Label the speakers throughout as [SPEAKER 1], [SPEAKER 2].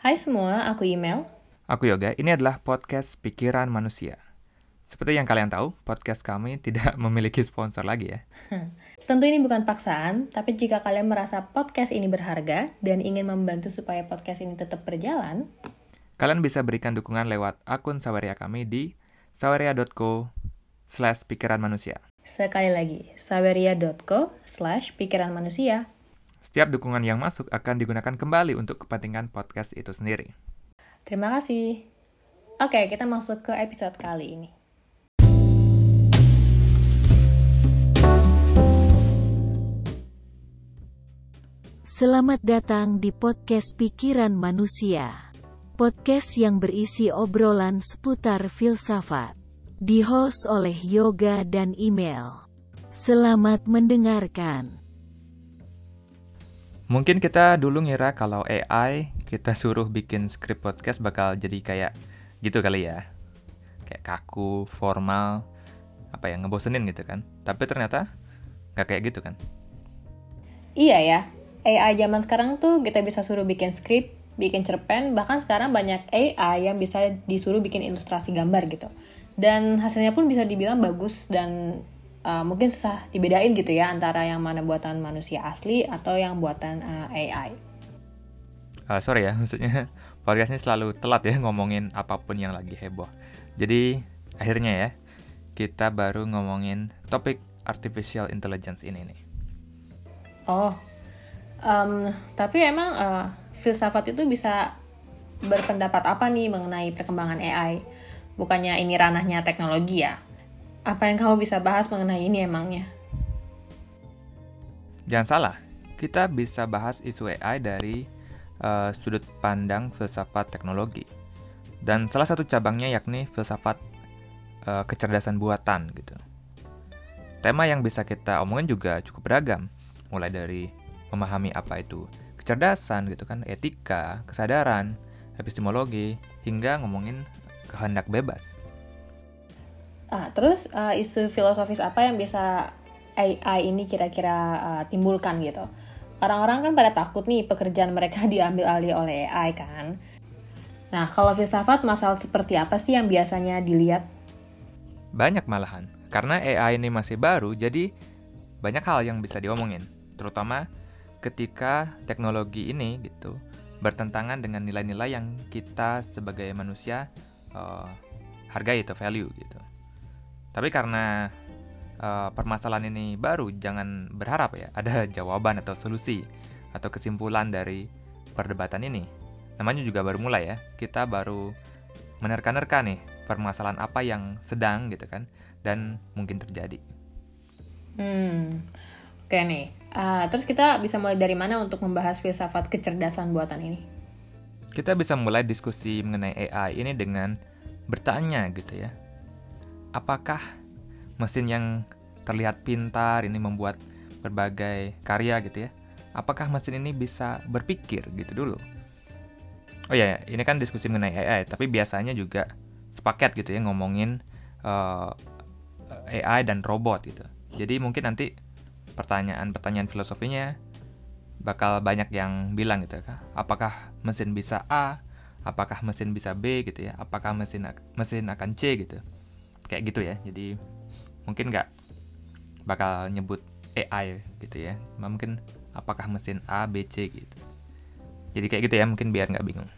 [SPEAKER 1] Hai semua, aku Email.
[SPEAKER 2] Aku Yoga, ini adalah podcast Pikiran Manusia. Seperti yang kalian tahu, podcast kami tidak memiliki sponsor lagi ya.
[SPEAKER 1] Tentu ini bukan paksaan, tapi jika kalian merasa podcast ini berharga dan ingin membantu supaya podcast ini tetap berjalan,
[SPEAKER 2] Kalian bisa berikan dukungan lewat akun Saweria kami di saweria.co slash pikiran manusia.
[SPEAKER 1] sekali lagi, saweria.co slash pikiran manusia.
[SPEAKER 2] Setiap dukungan yang masuk akan digunakan kembali untuk kepentingan podcast itu sendiri.
[SPEAKER 1] Terima kasih. Oke, kita masuk ke episode kali ini.
[SPEAKER 3] Selamat datang di podcast Pikiran Manusia. Podcast yang berisi obrolan seputar filsafat. Di-host oleh Yoga dan Email. Selamat mendengarkan.
[SPEAKER 2] Mungkin kita dulu ngira kalau AI kita suruh bikin skrip podcast bakal jadi kayak gitu kali ya. Kayak kaku, formal, apa ya, ngebosenin gitu kan. Tapi ternyata nggak kayak gitu kan.
[SPEAKER 1] Iya ya, AI zaman sekarang tuh kita bisa suruh bikin skrip, bikin cerpen, bahkan sekarang banyak AI yang bisa disuruh bikin ilustrasi gambar gitu. Dan hasilnya pun bisa dibilang bagus dan uh, mungkin susah dibedain gitu ya antara yang mana buatan manusia asli atau yang buatan uh, AI.
[SPEAKER 2] Uh, sorry ya, maksudnya podcast ini selalu telat ya ngomongin apa pun yang lagi heboh. Jadi akhirnya ya, kita baru ngomongin topik artificial intelligence ini nih.
[SPEAKER 1] Oh, um, tapi emang uh, filsafat itu bisa berpendapat apa nih mengenai perkembangan AI? Bukannya ini ranahnya teknologi ya? Apa yang kamu bisa bahas mengenai ini emangnya?
[SPEAKER 2] Jangan salah, kita bisa bahas isu AI dari uh, sudut pandang filsafat teknologi. Dan salah satu cabangnya yakni filsafat uh, kecerdasan buatan gitu. Tema yang bisa kita omongin juga cukup beragam, mulai dari memahami apa itu kecerdasan gitu kan, etika, kesadaran, epistemologi, hingga ngomongin kehendak bebas.
[SPEAKER 1] Ah, terus uh, isu filosofis apa yang bisa AI ini kira-kira uh, timbulkan gitu? Orang-orang kan pada takut nih pekerjaan mereka diambil alih oleh AI kan. Nah, kalau filsafat masalah seperti apa sih yang biasanya dilihat?
[SPEAKER 2] Banyak malahan. Karena AI ini masih baru, jadi banyak hal yang bisa diomongin. Terutama ketika teknologi ini gitu bertentangan dengan nilai-nilai yang kita sebagai manusia uh, hargai atau value gitu. Tapi karena uh, permasalahan ini baru, jangan berharap ya ada jawaban atau solusi atau kesimpulan dari perdebatan ini. Namanya juga baru mulai ya. Kita baru menerka-nerka nih permasalahan apa yang sedang gitu kan dan mungkin terjadi.
[SPEAKER 1] Hmm, oke nih. Uh, terus kita bisa mulai dari mana untuk membahas filsafat kecerdasan buatan ini?
[SPEAKER 2] Kita bisa mulai diskusi mengenai AI ini dengan bertanya gitu ya. Apakah mesin yang terlihat pintar ini membuat berbagai karya gitu ya? Apakah mesin ini bisa berpikir gitu dulu? Oh ya, ini kan diskusi mengenai AI, tapi biasanya juga sepaket gitu ya ngomongin uh, AI dan robot gitu. Jadi mungkin nanti pertanyaan-pertanyaan filosofinya bakal banyak yang bilang gitu ya. Apakah mesin bisa A? Apakah mesin bisa B gitu ya? Apakah mesin mesin akan C gitu? Kayak gitu ya. Jadi mungkin nggak bakal nyebut AI gitu ya. Mungkin apakah mesin A, B, C gitu. Jadi kayak gitu ya, mungkin biar nggak bingung.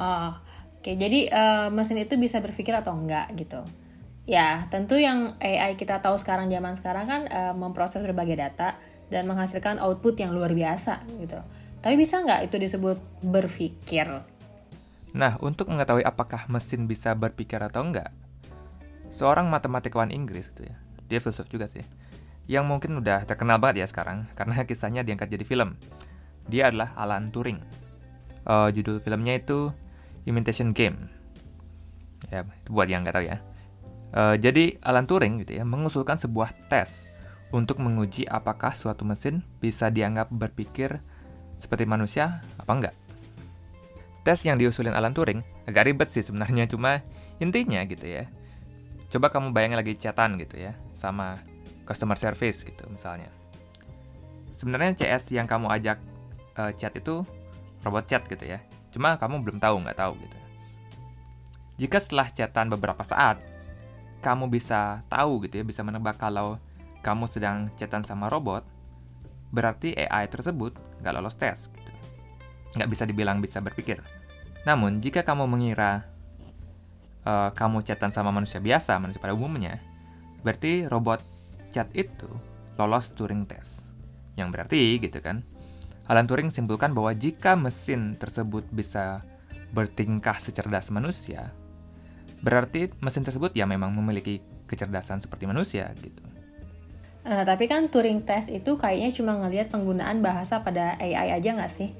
[SPEAKER 1] Oh, oke. Jadi uh, mesin itu bisa berpikir atau enggak gitu. Ya, tentu yang AI kita tahu sekarang zaman sekarang kan uh, memproses berbagai data dan menghasilkan output yang luar biasa gitu. Tapi bisa nggak itu disebut berpikir?
[SPEAKER 2] Nah, untuk mengetahui apakah mesin bisa berpikir atau enggak, seorang matematikawan Inggris itu ya, dia filsuf juga sih, yang mungkin udah terkenal banget ya sekarang karena kisahnya diangkat jadi film. Dia adalah Alan Turing. Uh, judul filmnya itu Imitation Game. Ya, buat yang nggak tahu ya. Uh, jadi Alan Turing gitu ya mengusulkan sebuah tes untuk menguji apakah suatu mesin bisa dianggap berpikir seperti manusia apa enggak. Tes yang diusulin Alan Turing agak ribet sih sebenarnya cuma intinya gitu ya. Coba kamu bayangin lagi chatan gitu ya sama customer service gitu misalnya. Sebenarnya CS yang kamu ajak uh, chat itu robot chat gitu ya. Cuma kamu belum tahu, nggak tahu gitu. Jika setelah chatan beberapa saat, kamu bisa tahu gitu ya, bisa menebak kalau kamu sedang chatan sama robot, berarti AI tersebut nggak lolos tes. Gitu. Nggak bisa dibilang bisa berpikir. Namun, jika kamu mengira uh, kamu chatan sama manusia biasa, manusia pada umumnya, berarti robot chat itu lolos Turing test. Yang berarti gitu kan, Alan Turing simpulkan bahwa jika mesin tersebut bisa bertingkah secerdas manusia, berarti mesin tersebut ya memang memiliki kecerdasan seperti manusia gitu.
[SPEAKER 1] Nah, tapi kan Turing test itu kayaknya cuma ngelihat penggunaan bahasa pada AI aja nggak sih?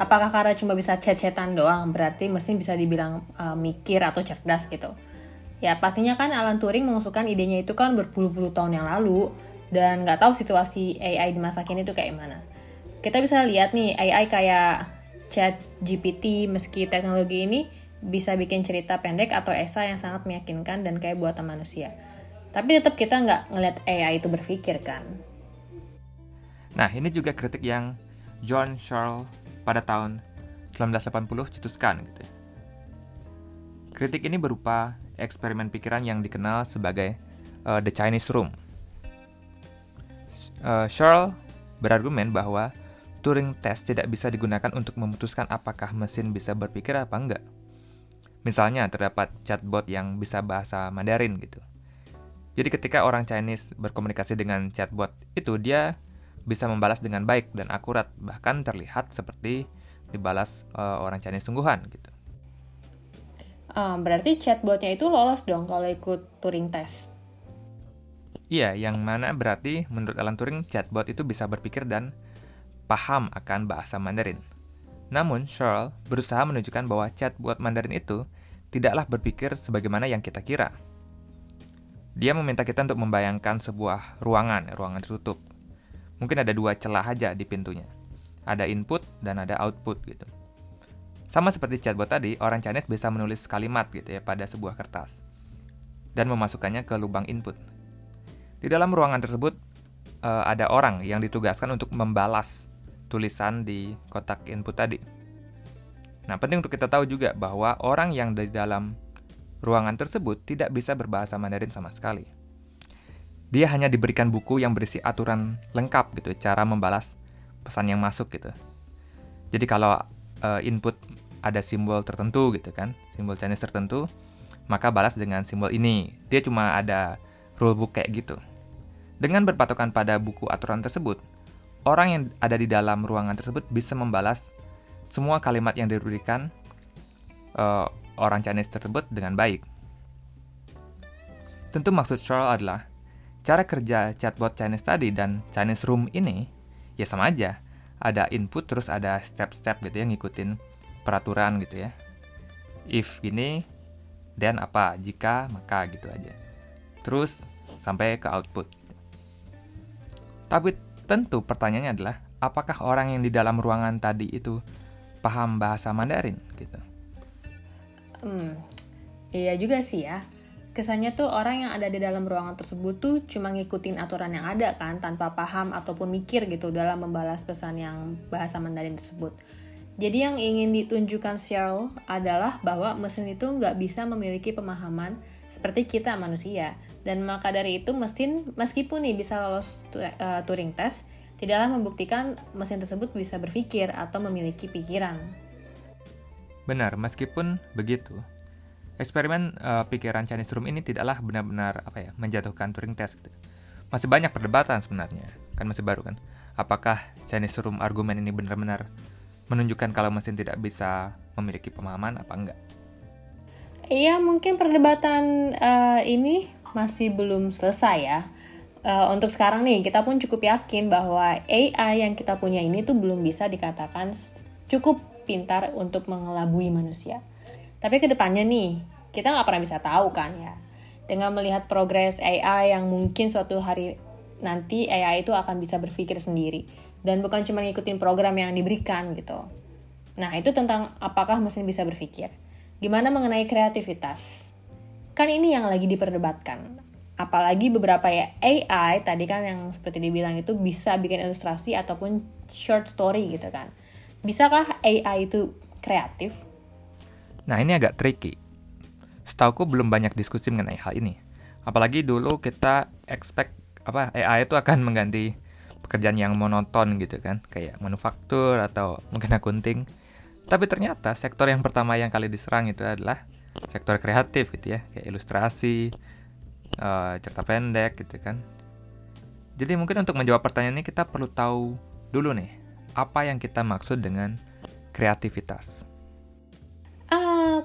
[SPEAKER 1] Apakah karena cuma bisa chat-chatan doang, berarti mesin bisa dibilang uh, mikir atau cerdas gitu? Ya pastinya kan Alan Turing mengusulkan idenya itu kan berpuluh-puluh tahun yang lalu, dan nggak tahu situasi AI di masa kini itu kayak mana kita bisa lihat nih AI kayak chat GPT meski teknologi ini bisa bikin cerita pendek atau esai yang sangat meyakinkan dan kayak buatan manusia. Tapi tetap kita nggak ngeliat AI itu berpikir kan.
[SPEAKER 2] Nah ini juga kritik yang John Searle pada tahun 1980 cetuskan gitu. Kritik ini berupa eksperimen pikiran yang dikenal sebagai uh, The Chinese Room. Uh, Searle berargumen bahwa Turing test tidak bisa digunakan untuk memutuskan apakah mesin bisa berpikir apa enggak. Misalnya terdapat chatbot yang bisa bahasa Mandarin gitu. Jadi ketika orang Chinese berkomunikasi dengan chatbot itu dia bisa membalas dengan baik dan akurat bahkan terlihat seperti dibalas uh, orang Chinese sungguhan gitu.
[SPEAKER 1] Um, berarti chatbotnya itu lolos dong kalau ikut Turing test.
[SPEAKER 2] Iya, yang mana berarti menurut Alan Turing chatbot itu bisa berpikir dan paham akan bahasa Mandarin. Namun, Charles berusaha menunjukkan bahwa chat buat Mandarin itu tidaklah berpikir sebagaimana yang kita kira. Dia meminta kita untuk membayangkan sebuah ruangan, ruangan tertutup. Mungkin ada dua celah aja di pintunya. Ada input dan ada output gitu. Sama seperti chatbot tadi, orang Chinese bisa menulis kalimat gitu ya pada sebuah kertas dan memasukkannya ke lubang input. Di dalam ruangan tersebut uh, ada orang yang ditugaskan untuk membalas tulisan di kotak input tadi. Nah, penting untuk kita tahu juga bahwa orang yang di dalam ruangan tersebut tidak bisa berbahasa Mandarin sama sekali. Dia hanya diberikan buku yang berisi aturan lengkap gitu, cara membalas pesan yang masuk gitu. Jadi kalau uh, input ada simbol tertentu gitu kan, simbol Chinese tertentu, maka balas dengan simbol ini. Dia cuma ada rulebook kayak gitu. Dengan berpatokan pada buku aturan tersebut, orang yang ada di dalam ruangan tersebut bisa membalas semua kalimat yang diberikan uh, orang Chinese tersebut dengan baik. Tentu maksud Charles adalah cara kerja chatbot Chinese tadi dan Chinese Room ini ya sama aja. Ada input terus ada step-step gitu ya ngikutin peraturan gitu ya. If ini, then apa, jika, maka gitu aja. Terus sampai ke output. Tapi Tentu pertanyaannya adalah apakah orang yang di dalam ruangan tadi itu paham bahasa Mandarin gitu?
[SPEAKER 1] Hmm, iya juga sih ya. Kesannya tuh orang yang ada di dalam ruangan tersebut tuh cuma ngikutin aturan yang ada kan tanpa paham ataupun mikir gitu dalam membalas pesan yang bahasa Mandarin tersebut. Jadi yang ingin ditunjukkan Cheryl adalah bahwa mesin itu nggak bisa memiliki pemahaman seperti kita manusia. Dan maka dari itu mesin meskipun nih bisa lolos uh, Turing test, tidaklah membuktikan mesin tersebut bisa berpikir atau memiliki pikiran.
[SPEAKER 2] Benar, meskipun begitu, eksperimen uh, pikiran Chinese Room ini tidaklah benar-benar apa ya menjatuhkan Turing test. Gitu. Masih banyak perdebatan sebenarnya, kan masih baru kan. Apakah Chinese Room argumen ini benar-benar menunjukkan kalau mesin tidak bisa memiliki pemahaman apa enggak?
[SPEAKER 1] Iya, mungkin perdebatan uh, ini masih belum selesai ya. Uh, untuk sekarang nih, kita pun cukup yakin bahwa AI yang kita punya ini tuh belum bisa dikatakan cukup pintar untuk mengelabui manusia. Tapi ke depannya nih, kita nggak pernah bisa tahu kan ya. Dengan melihat progres AI yang mungkin suatu hari nanti AI itu akan bisa berpikir sendiri. Dan bukan cuma ngikutin program yang diberikan gitu. Nah, itu tentang apakah mesin bisa berpikir. Gimana mengenai kreativitas? Kan ini yang lagi diperdebatkan. Apalagi beberapa ya AI tadi kan yang seperti dibilang itu bisa bikin ilustrasi ataupun short story gitu kan. Bisakah AI itu kreatif?
[SPEAKER 2] Nah ini agak tricky. Setauku belum banyak diskusi mengenai hal ini. Apalagi dulu kita expect apa AI itu akan mengganti pekerjaan yang monoton gitu kan, kayak manufaktur atau mungkin akunting. Tapi ternyata sektor yang pertama yang kali diserang itu adalah sektor kreatif gitu ya, kayak ilustrasi, uh, cerita pendek gitu kan. Jadi mungkin untuk menjawab pertanyaan ini kita perlu tahu dulu nih, apa yang kita maksud dengan kreativitas.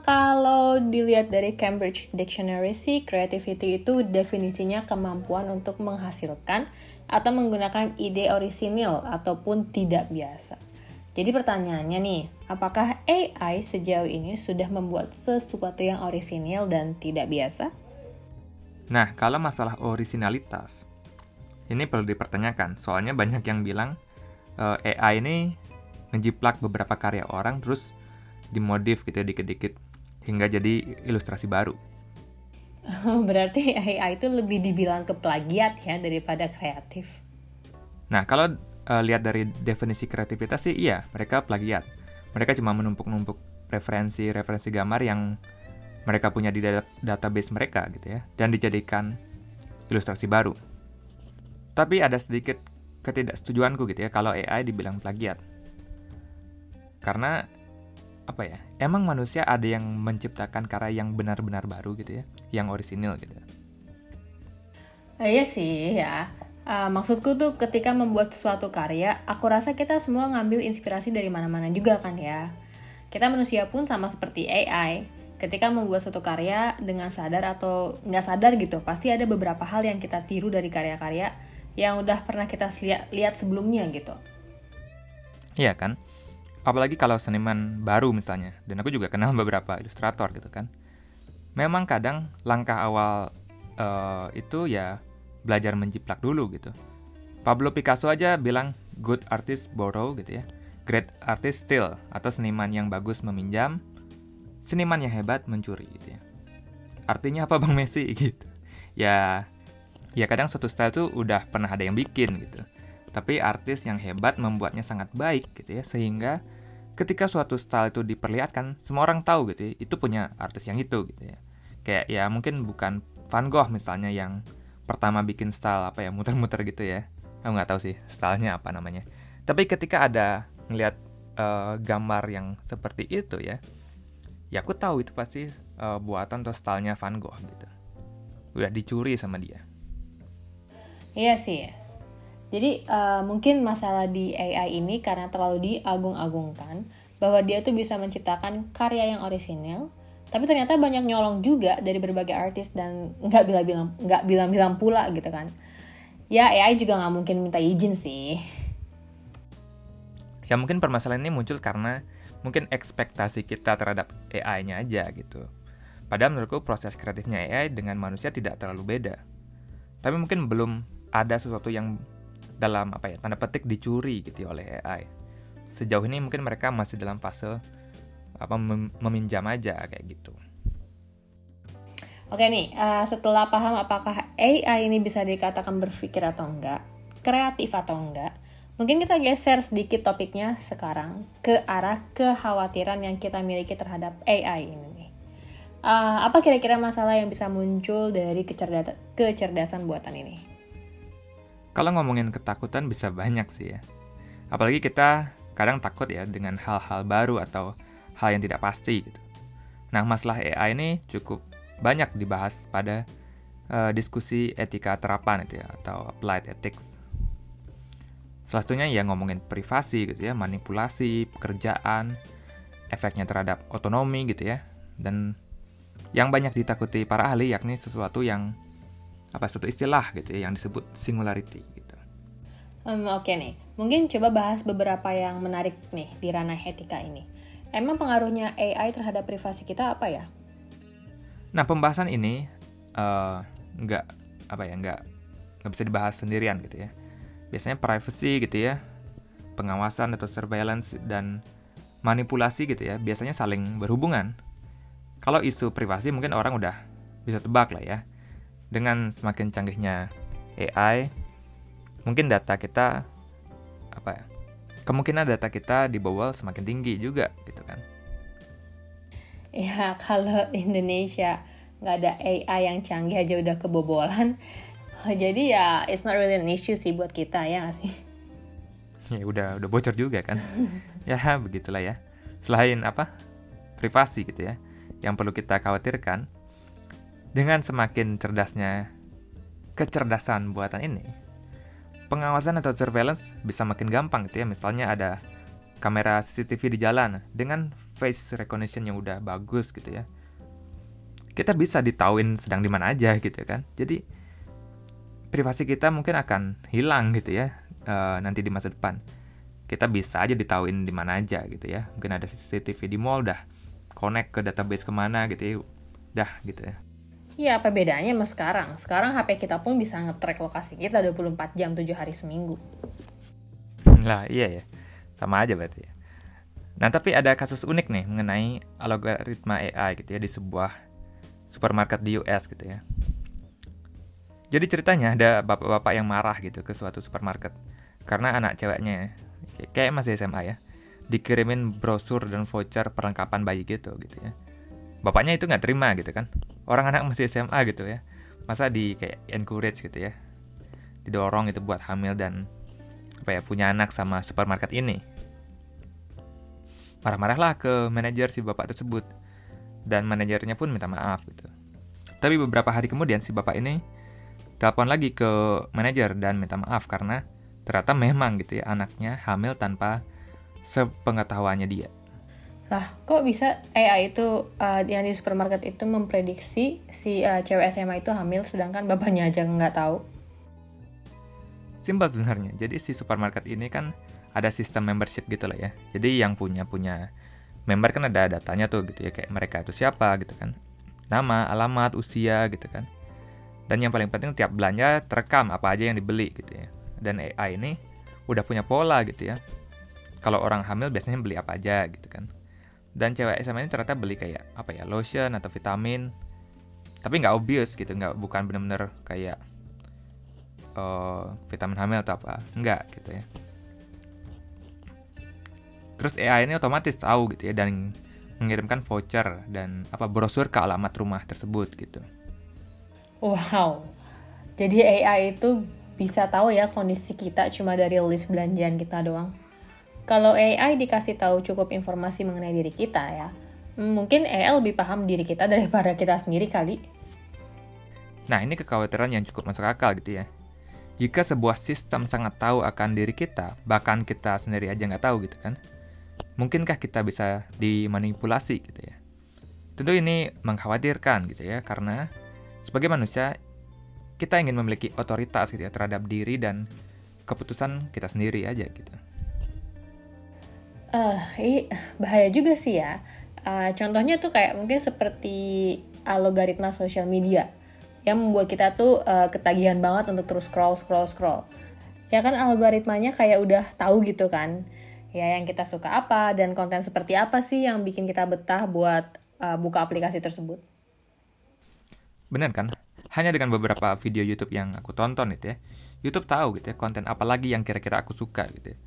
[SPEAKER 1] Kalau dilihat dari Cambridge Dictionary sih, creativity itu definisinya kemampuan untuk menghasilkan atau menggunakan ide orisinil ataupun tidak biasa. Jadi pertanyaannya nih, apakah AI sejauh ini sudah membuat sesuatu yang orisinil dan tidak biasa?
[SPEAKER 2] Nah, kalau masalah orisinalitas, ini perlu dipertanyakan. Soalnya banyak yang bilang uh, eh, AI ini ngejiplak beberapa karya orang terus dimodif gitu ya dikit-dikit hingga jadi ilustrasi baru.
[SPEAKER 1] Berarti AI itu lebih dibilang ke plagiat ya daripada kreatif.
[SPEAKER 2] Nah, kalau uh, lihat dari definisi kreativitas sih iya, mereka plagiat. Mereka cuma menumpuk-numpuk referensi-referensi gambar yang mereka punya di database mereka gitu ya dan dijadikan ilustrasi baru. Tapi ada sedikit ketidaksetujuanku gitu ya kalau AI dibilang plagiat. Karena apa ya emang manusia ada yang menciptakan karya yang benar-benar baru gitu ya yang orisinil gitu?
[SPEAKER 1] Uh, iya sih ya. Uh, maksudku tuh ketika membuat suatu karya aku rasa kita semua ngambil inspirasi dari mana-mana juga kan ya. Kita manusia pun sama seperti AI ketika membuat suatu karya dengan sadar atau nggak sadar gitu pasti ada beberapa hal yang kita tiru dari karya-karya yang udah pernah kita lihat sebelumnya gitu.
[SPEAKER 2] Iya kan apalagi kalau seniman baru misalnya dan aku juga kenal beberapa ilustrator gitu kan. Memang kadang langkah awal uh, itu ya belajar menjiplak dulu gitu. Pablo Picasso aja bilang good artist borrow gitu ya. Great artist steal atau seniman yang bagus meminjam seniman yang hebat mencuri gitu ya. Artinya apa bang Messi? Gitu. Ya ya kadang suatu style tuh udah pernah ada yang bikin gitu. Tapi artis yang hebat membuatnya sangat baik gitu ya. Sehingga ketika suatu style itu diperlihatkan semua orang tahu gitu ya itu punya artis yang itu gitu ya. Kayak ya mungkin bukan Van Gogh misalnya yang pertama bikin style apa ya muter-muter gitu ya. Aku nggak tahu sih stylenya apa namanya. Tapi ketika ada ngelihat uh, gambar yang seperti itu ya ya aku tahu itu pasti uh, buatan atau stylenya Van Gogh gitu. Udah dicuri sama dia.
[SPEAKER 1] Iya sih jadi uh, mungkin masalah di AI ini karena terlalu diagung-agungkan bahwa dia tuh bisa menciptakan karya yang orisinil, tapi ternyata banyak nyolong juga dari berbagai artis dan nggak bilang-bilang nggak bilang-bilang pula gitu kan. Ya AI juga nggak mungkin minta izin sih.
[SPEAKER 2] Ya mungkin permasalahan ini muncul karena mungkin ekspektasi kita terhadap AI-nya aja gitu. Padahal menurutku proses kreatifnya AI dengan manusia tidak terlalu beda. Tapi mungkin belum ada sesuatu yang dalam apa ya tanda petik dicuri gitu ya oleh AI. Sejauh ini mungkin mereka masih dalam fase apa mem meminjam aja kayak gitu.
[SPEAKER 1] Oke nih, uh, setelah paham apakah AI ini bisa dikatakan berpikir atau enggak, kreatif atau enggak, mungkin kita geser sedikit topiknya sekarang ke arah kekhawatiran yang kita miliki terhadap AI ini. Uh, apa kira-kira masalah yang bisa muncul dari kecerdasan buatan ini?
[SPEAKER 2] Kalau ngomongin ketakutan bisa banyak sih ya. Apalagi kita kadang takut ya dengan hal-hal baru atau hal yang tidak pasti gitu. Nah, masalah AI ini cukup banyak dibahas pada uh, diskusi etika terapan itu ya atau applied ethics. Salah satunya ya ngomongin privasi gitu ya, manipulasi, pekerjaan, efeknya terhadap otonomi gitu ya. Dan yang banyak ditakuti para ahli yakni sesuatu yang apa satu istilah gitu ya yang disebut singularity gitu.
[SPEAKER 1] Um, Oke okay nih, mungkin coba bahas beberapa yang menarik nih di ranah etika ini. Emang pengaruhnya AI terhadap privasi kita apa ya?
[SPEAKER 2] Nah pembahasan ini uh, nggak apa ya nggak nggak bisa dibahas sendirian gitu ya. Biasanya privacy gitu ya, pengawasan atau surveillance dan manipulasi gitu ya, biasanya saling berhubungan. Kalau isu privasi mungkin orang udah bisa tebak lah ya dengan semakin canggihnya AI, mungkin data kita apa ya? Kemungkinan data kita dibobol semakin tinggi juga gitu kan.
[SPEAKER 1] ya kalau Indonesia nggak ada AI yang canggih aja udah kebobolan jadi ya it's not really an issue sih buat kita ya gak sih
[SPEAKER 2] ya udah udah bocor juga kan ya begitulah ya selain apa privasi gitu ya yang perlu kita khawatirkan dengan semakin cerdasnya kecerdasan buatan ini pengawasan atau surveillance bisa makin gampang gitu ya misalnya ada kamera CCTV di jalan dengan face recognition yang udah bagus gitu ya kita bisa ditauin sedang di mana aja gitu kan. Jadi privasi kita mungkin akan hilang gitu ya uh, nanti di masa depan. Kita bisa aja ditauin di mana aja gitu ya. Mungkin ada CCTV di mall dah connect ke database ke mana gitu ya. Dah gitu ya.
[SPEAKER 1] Iya, apa bedanya sama sekarang? Sekarang HP kita pun bisa nge-track lokasi kita 24 jam 7 hari seminggu.
[SPEAKER 2] Lah, iya ya. Sama aja berarti ya. Nah, tapi ada kasus unik nih mengenai algoritma AI gitu ya di sebuah supermarket di US gitu ya. Jadi ceritanya ada bapak-bapak yang marah gitu ke suatu supermarket karena anak ceweknya kayak masih SMA ya dikirimin brosur dan voucher perlengkapan bayi gitu gitu ya. Bapaknya itu nggak terima gitu kan. Orang anak masih SMA gitu ya. Masa di kayak encourage gitu ya. Didorong itu buat hamil dan apa ya punya anak sama supermarket ini. Marah-marahlah ke manajer si bapak tersebut dan manajernya pun minta maaf gitu. Tapi beberapa hari kemudian si bapak ini telepon lagi ke manajer dan minta maaf karena ternyata memang gitu ya anaknya hamil tanpa sepengetahuannya dia.
[SPEAKER 1] Lah, kok bisa AI itu uh, yang di supermarket itu memprediksi si uh, cewek SMA itu hamil sedangkan bapaknya aja nggak tahu?
[SPEAKER 2] Simpel sebenarnya. Jadi si supermarket ini kan ada sistem membership gitu lah ya. Jadi yang punya punya member kan ada datanya tuh gitu ya kayak mereka itu siapa gitu kan nama alamat usia gitu kan dan yang paling penting tiap belanja terekam apa aja yang dibeli gitu ya dan AI ini udah punya pola gitu ya kalau orang hamil biasanya beli apa aja gitu kan dan cewek SMA ini ternyata beli kayak apa ya lotion atau vitamin tapi nggak obvious gitu nggak bukan bener-bener kayak uh, vitamin hamil atau apa nggak gitu ya Terus AI ini otomatis tahu gitu ya dan mengirimkan voucher dan apa brosur ke alamat rumah tersebut gitu.
[SPEAKER 1] Wow. Jadi AI itu bisa tahu ya kondisi kita cuma dari list belanjaan kita doang. Kalau AI dikasih tahu cukup informasi mengenai diri kita ya, mungkin AI lebih paham diri kita daripada kita sendiri kali.
[SPEAKER 2] Nah, ini kekhawatiran yang cukup masuk akal gitu ya. Jika sebuah sistem sangat tahu akan diri kita, bahkan kita sendiri aja nggak tahu gitu kan, mungkinkah kita bisa dimanipulasi gitu ya? Tentu ini mengkhawatirkan gitu ya, karena sebagai manusia kita ingin memiliki otoritas gitu ya terhadap diri dan keputusan kita sendiri aja gitu.
[SPEAKER 1] Uh, bahaya juga sih ya. Uh, contohnya tuh kayak mungkin seperti algoritma sosial media yang membuat kita tuh uh, ketagihan banget untuk terus scroll scroll scroll. Ya kan algoritmanya kayak udah tahu gitu kan ya yang kita suka apa dan konten seperti apa sih yang bikin kita betah buat uh, buka aplikasi tersebut.
[SPEAKER 2] Bener kan? Hanya dengan beberapa video YouTube yang aku tonton itu ya, YouTube tahu gitu ya konten apa lagi yang kira-kira aku suka gitu ya.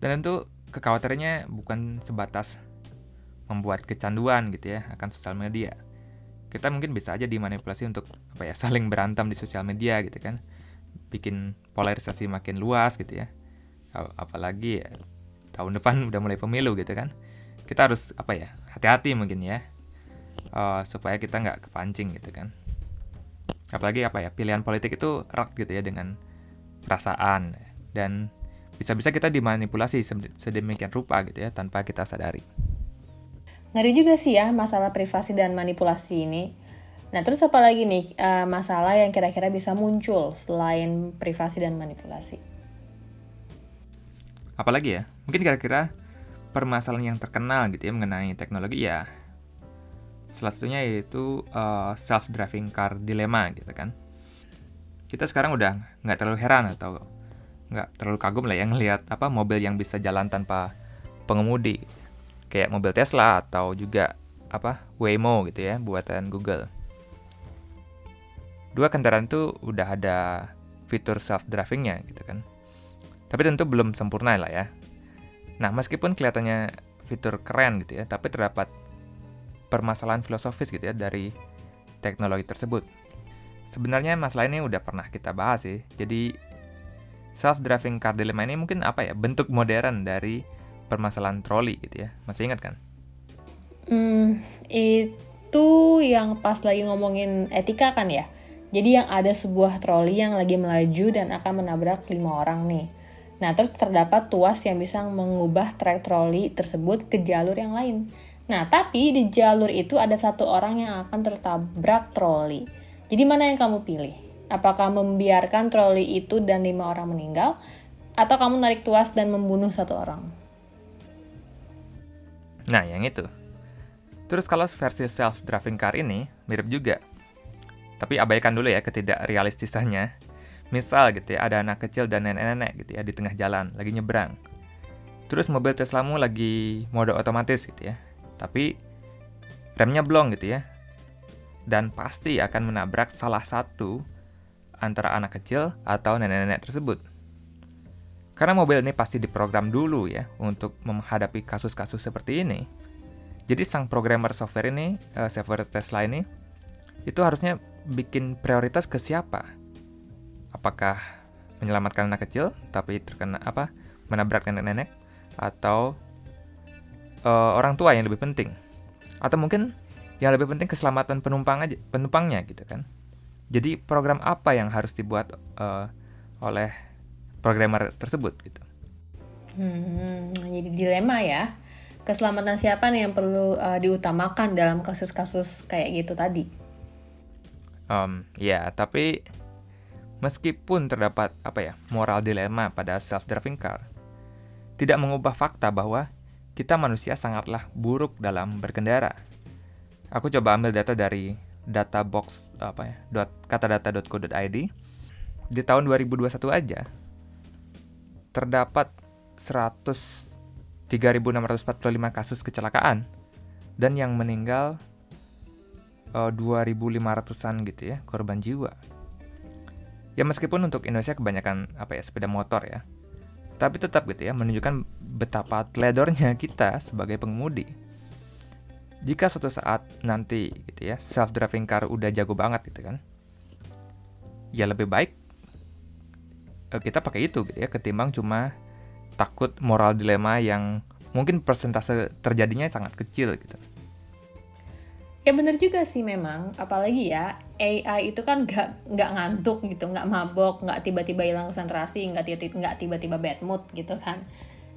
[SPEAKER 2] Dan tentu kekhawatirannya bukan sebatas membuat kecanduan gitu ya akan sosial media. Kita mungkin bisa aja dimanipulasi untuk apa ya saling berantem di sosial media gitu kan. Bikin polarisasi makin luas gitu ya. Apalagi ya, tahun depan udah mulai pemilu gitu kan kita harus apa ya hati-hati mungkin ya uh, supaya kita nggak kepancing gitu kan apalagi apa ya pilihan politik itu erat gitu ya dengan perasaan dan bisa-bisa kita dimanipulasi sedemikian rupa gitu ya tanpa kita sadari.
[SPEAKER 1] Ngeri juga sih ya masalah privasi dan manipulasi ini. Nah terus apa lagi nih uh, masalah yang kira-kira bisa muncul selain privasi dan manipulasi?
[SPEAKER 2] Apalagi ya, mungkin kira-kira permasalahan yang terkenal gitu ya mengenai teknologi ya salah satunya yaitu uh, eh, self driving car dilema gitu kan kita sekarang udah nggak terlalu heran atau nggak terlalu kagum lah yang ngelihat apa mobil yang bisa jalan tanpa pengemudi kayak mobil Tesla atau juga apa Waymo gitu ya buatan Google dua kendaraan tuh udah ada fitur self drivingnya gitu kan tapi tentu belum sempurna lah ya. Nah, meskipun kelihatannya fitur keren gitu ya, tapi terdapat permasalahan filosofis gitu ya dari teknologi tersebut. Sebenarnya masalah ini udah pernah kita bahas sih. Jadi self-driving car dilemma ini mungkin apa ya bentuk modern dari permasalahan troli gitu ya. Masih ingat kan?
[SPEAKER 1] Hmm, itu yang pas lagi ngomongin etika kan ya. Jadi yang ada sebuah troli yang lagi melaju dan akan menabrak lima orang nih. Nah, terus terdapat tuas yang bisa mengubah trek troli tersebut ke jalur yang lain. Nah, tapi di jalur itu ada satu orang yang akan tertabrak troli. Jadi mana yang kamu pilih? Apakah membiarkan troli itu dan lima orang meninggal? Atau kamu narik tuas dan membunuh satu orang?
[SPEAKER 2] Nah, yang itu. Terus kalau versi self-driving car ini mirip juga. Tapi abaikan dulu ya ketidakrealistisannya. Misal gitu ya, ada anak kecil dan nenek-nenek gitu ya di tengah jalan, lagi nyebrang. Terus mobil Teslamu lagi mode otomatis gitu ya. Tapi remnya blong gitu ya. Dan pasti akan menabrak salah satu antara anak kecil atau nenek-nenek tersebut. Karena mobil ini pasti diprogram dulu ya untuk menghadapi kasus-kasus seperti ini. Jadi sang programmer software ini, uh, software Tesla ini, itu harusnya bikin prioritas ke siapa? apakah menyelamatkan anak kecil tapi terkena apa menabrak nenek-nenek atau uh, orang tua yang lebih penting atau mungkin yang lebih penting keselamatan penumpang aja penumpangnya gitu kan jadi program apa yang harus dibuat uh, oleh programmer tersebut gitu?
[SPEAKER 1] Hmm, jadi dilema ya. Keselamatan siapa nih yang perlu uh, diutamakan dalam kasus-kasus kayak gitu tadi?
[SPEAKER 2] Um, ya tapi Meskipun terdapat apa ya moral dilema pada self-driving car, tidak mengubah fakta bahwa kita manusia sangatlah buruk dalam berkendara. Aku coba ambil data dari databox apa ya dot katadata.co.id di tahun 2021 aja terdapat 100 3.645 kasus kecelakaan dan yang meninggal uh, 2.500an gitu ya korban jiwa. Ya meskipun untuk Indonesia kebanyakan apa ya sepeda motor ya. Tapi tetap gitu ya menunjukkan betapa teledornya kita sebagai pengemudi. Jika suatu saat nanti gitu ya self driving car udah jago banget gitu kan. Ya lebih baik eh, kita pakai itu gitu ya ketimbang cuma takut moral dilema yang mungkin persentase terjadinya sangat kecil gitu.
[SPEAKER 1] Ya bener juga sih memang, apalagi ya AI itu kan nggak nggak ngantuk gitu, nggak mabok, nggak tiba-tiba hilang konsentrasi, nggak tiba-tiba nggak tiba-tiba bad mood gitu kan.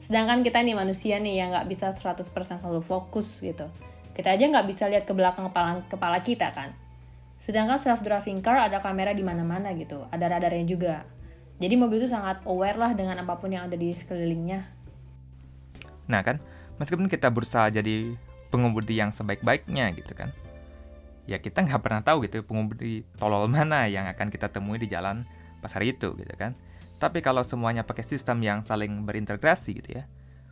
[SPEAKER 1] Sedangkan kita nih manusia nih yang nggak bisa 100% selalu fokus gitu. Kita aja nggak bisa lihat ke belakang kepala kepala kita kan. Sedangkan self driving car ada kamera di mana-mana gitu, ada radarnya juga. Jadi mobil itu sangat aware lah dengan apa pun yang ada di sekelilingnya.
[SPEAKER 2] Nah kan, meskipun kita berusaha jadi pengemudi yang sebaik-baiknya gitu kan ya kita nggak pernah tahu gitu pengemudi tolol mana yang akan kita temui di jalan pas hari itu gitu kan tapi kalau semuanya pakai sistem yang saling berintegrasi gitu ya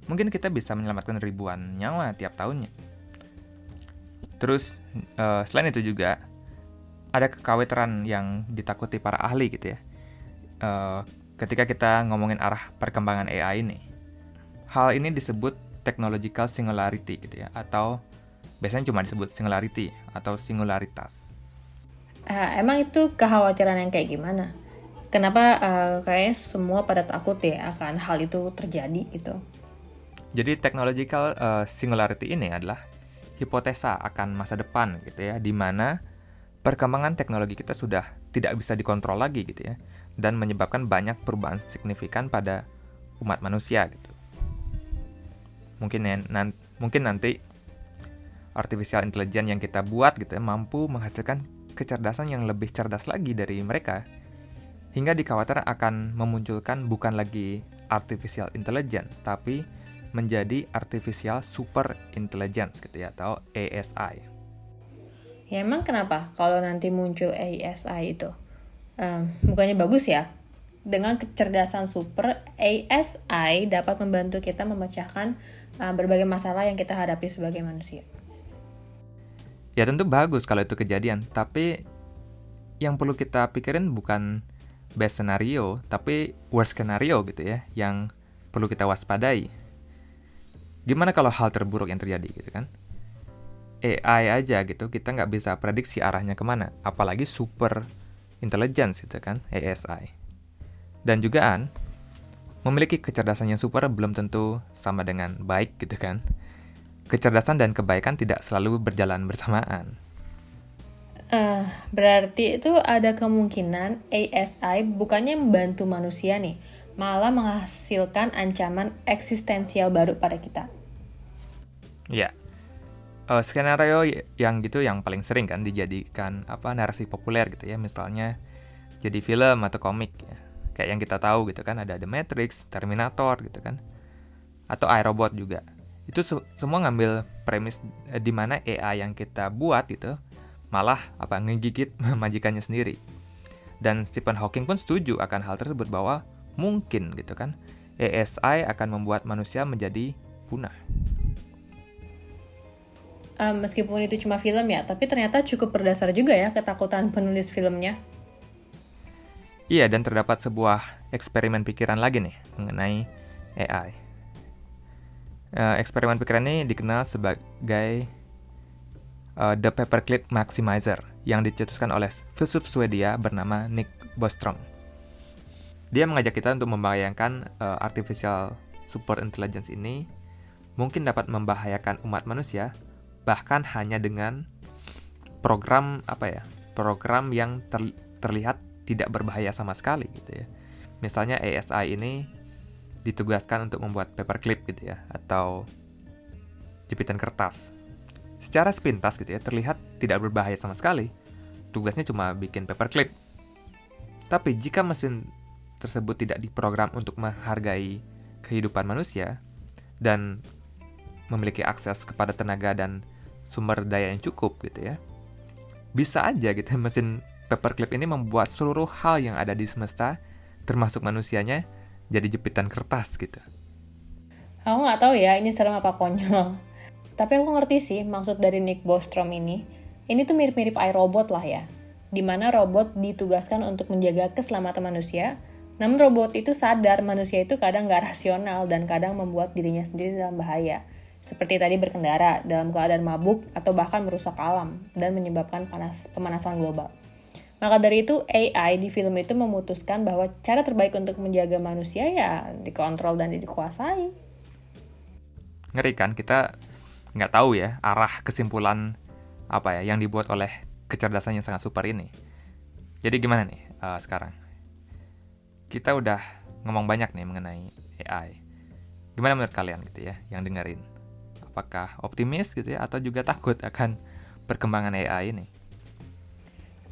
[SPEAKER 2] mungkin kita bisa menyelamatkan ribuan nyawa tiap tahunnya terus uh, selain itu juga ada kekhawatiran yang ditakuti para ahli gitu ya uh, ketika kita ngomongin arah perkembangan AI ini hal ini disebut technological singularity gitu ya atau biasanya cuma disebut singularity atau singularitas.
[SPEAKER 1] Uh, emang itu kekhawatiran yang kayak gimana? Kenapa uh, kayaknya semua pada takut ya akan hal itu terjadi gitu?
[SPEAKER 2] Jadi technological uh, singularity ini adalah hipotesa akan masa depan gitu ya, di mana perkembangan teknologi kita sudah tidak bisa dikontrol lagi gitu ya, dan menyebabkan banyak perubahan signifikan pada umat manusia gitu. Mungkin ya, nan, mungkin nanti artificial intelligence yang kita buat gitu ya mampu menghasilkan kecerdasan yang lebih cerdas lagi dari mereka hingga dikhawatirkan akan memunculkan bukan lagi artificial intelligence tapi menjadi artificial super intelligence gitu ya atau ASI.
[SPEAKER 1] Ya emang kenapa kalau nanti muncul ASI itu? Um, bukannya bagus ya? Dengan kecerdasan super, ASI dapat membantu kita memecahkan uh, berbagai masalah yang kita hadapi sebagai manusia.
[SPEAKER 2] Ya tentu bagus kalau itu kejadian, tapi yang perlu kita pikirin bukan best scenario, tapi worst scenario gitu ya, yang perlu kita waspadai. Gimana kalau hal terburuk yang terjadi gitu kan? AI aja gitu, kita nggak bisa prediksi arahnya ke mana. Apalagi super intelligence gitu kan, ASI. Dan juga an, memiliki kecerdasan yang super belum tentu sama dengan baik gitu kan. Kecerdasan dan kebaikan tidak selalu berjalan bersamaan.
[SPEAKER 1] Uh, berarti itu ada kemungkinan ASI bukannya membantu manusia nih, malah menghasilkan ancaman eksistensial baru pada kita.
[SPEAKER 2] Ya, uh, skenario yang gitu yang paling sering kan dijadikan apa narasi populer gitu ya, misalnya jadi film atau komik ya, kayak yang kita tahu gitu kan ada The Matrix, Terminator gitu kan, atau iRobot juga. Itu se semua ngambil premis uh, di mana AI yang kita buat gitu malah apa ngegigit majikannya sendiri. Dan Stephen Hawking pun setuju akan hal tersebut bahwa mungkin gitu kan ASI akan membuat manusia menjadi punah.
[SPEAKER 1] Um, meskipun itu cuma film ya, tapi ternyata cukup berdasar juga ya ketakutan penulis filmnya.
[SPEAKER 2] Iya, dan terdapat sebuah eksperimen pikiran lagi nih mengenai AI. Uh, eksperimen pikiran ini dikenal sebagai uh, The Paperclip Maximizer yang dicetuskan oleh filsuf Swedia bernama Nick Bostrom. Dia mengajak kita untuk membayangkan uh, artificial super intelligence ini mungkin dapat membahayakan umat manusia bahkan hanya dengan program apa ya program yang ter, terlihat tidak berbahaya sama sekali gitu ya misalnya ASI ini ditugaskan untuk membuat paperclip gitu ya atau jepitan kertas Secara sepintas gitu ya, terlihat tidak berbahaya sama sekali. Tugasnya cuma bikin paperclip. Tapi jika mesin tersebut tidak diprogram untuk menghargai kehidupan manusia dan memiliki akses kepada tenaga dan sumber daya yang cukup gitu ya. Bisa aja gitu mesin paperclip ini membuat seluruh hal yang ada di semesta termasuk manusianya jadi jepitan kertas gitu.
[SPEAKER 1] Aku nggak tahu ya ini serem apa konyol. Tapi aku ngerti sih maksud dari Nick Bostrom ini. Ini tuh mirip-mirip iRobot lah ya. Di mana robot ditugaskan untuk menjaga keselamatan manusia, namun robot itu sadar manusia itu kadang nggak rasional dan kadang membuat dirinya sendiri dalam bahaya. Seperti tadi berkendara dalam keadaan mabuk atau bahkan merusak alam dan menyebabkan panas pemanasan global. Maka dari itu AI di film itu memutuskan bahwa cara terbaik untuk menjaga manusia ya dikontrol dan dikuasai.
[SPEAKER 2] Ngeri kan kita nggak tahu ya arah kesimpulan apa ya yang dibuat oleh kecerdasan yang sangat super ini. Jadi gimana nih uh, sekarang? Kita udah ngomong banyak nih mengenai AI. Gimana menurut kalian gitu ya yang dengerin? Apakah optimis gitu ya atau juga takut akan perkembangan AI ini?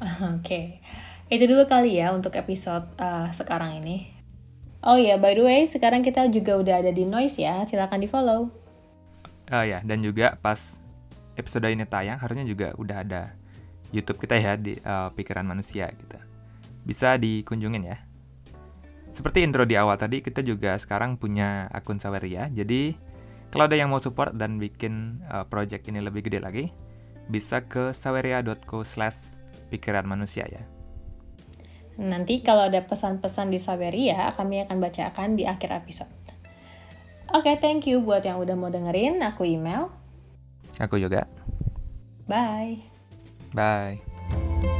[SPEAKER 1] Oke, okay. itu dulu kali ya untuk episode uh, sekarang ini. Oh ya, yeah, by the way, sekarang kita juga udah ada di Noise ya, silahkan di follow.
[SPEAKER 2] Uh, ya, dan juga pas episode ini tayang harusnya juga udah ada YouTube kita ya di uh, Pikiran Manusia gitu. Bisa dikunjungin ya. Seperti intro di awal tadi, kita juga sekarang punya akun Saweria. Jadi, kalau ada yang mau support dan bikin uh, project ini lebih gede lagi, bisa ke saweria.co slash pikiran manusia ya.
[SPEAKER 1] Nanti kalau ada pesan-pesan di Saweria, kami akan bacakan di akhir episode. Oke, okay, thank you buat yang udah mau dengerin. Aku email.
[SPEAKER 2] Aku juga.
[SPEAKER 1] Bye.
[SPEAKER 2] Bye.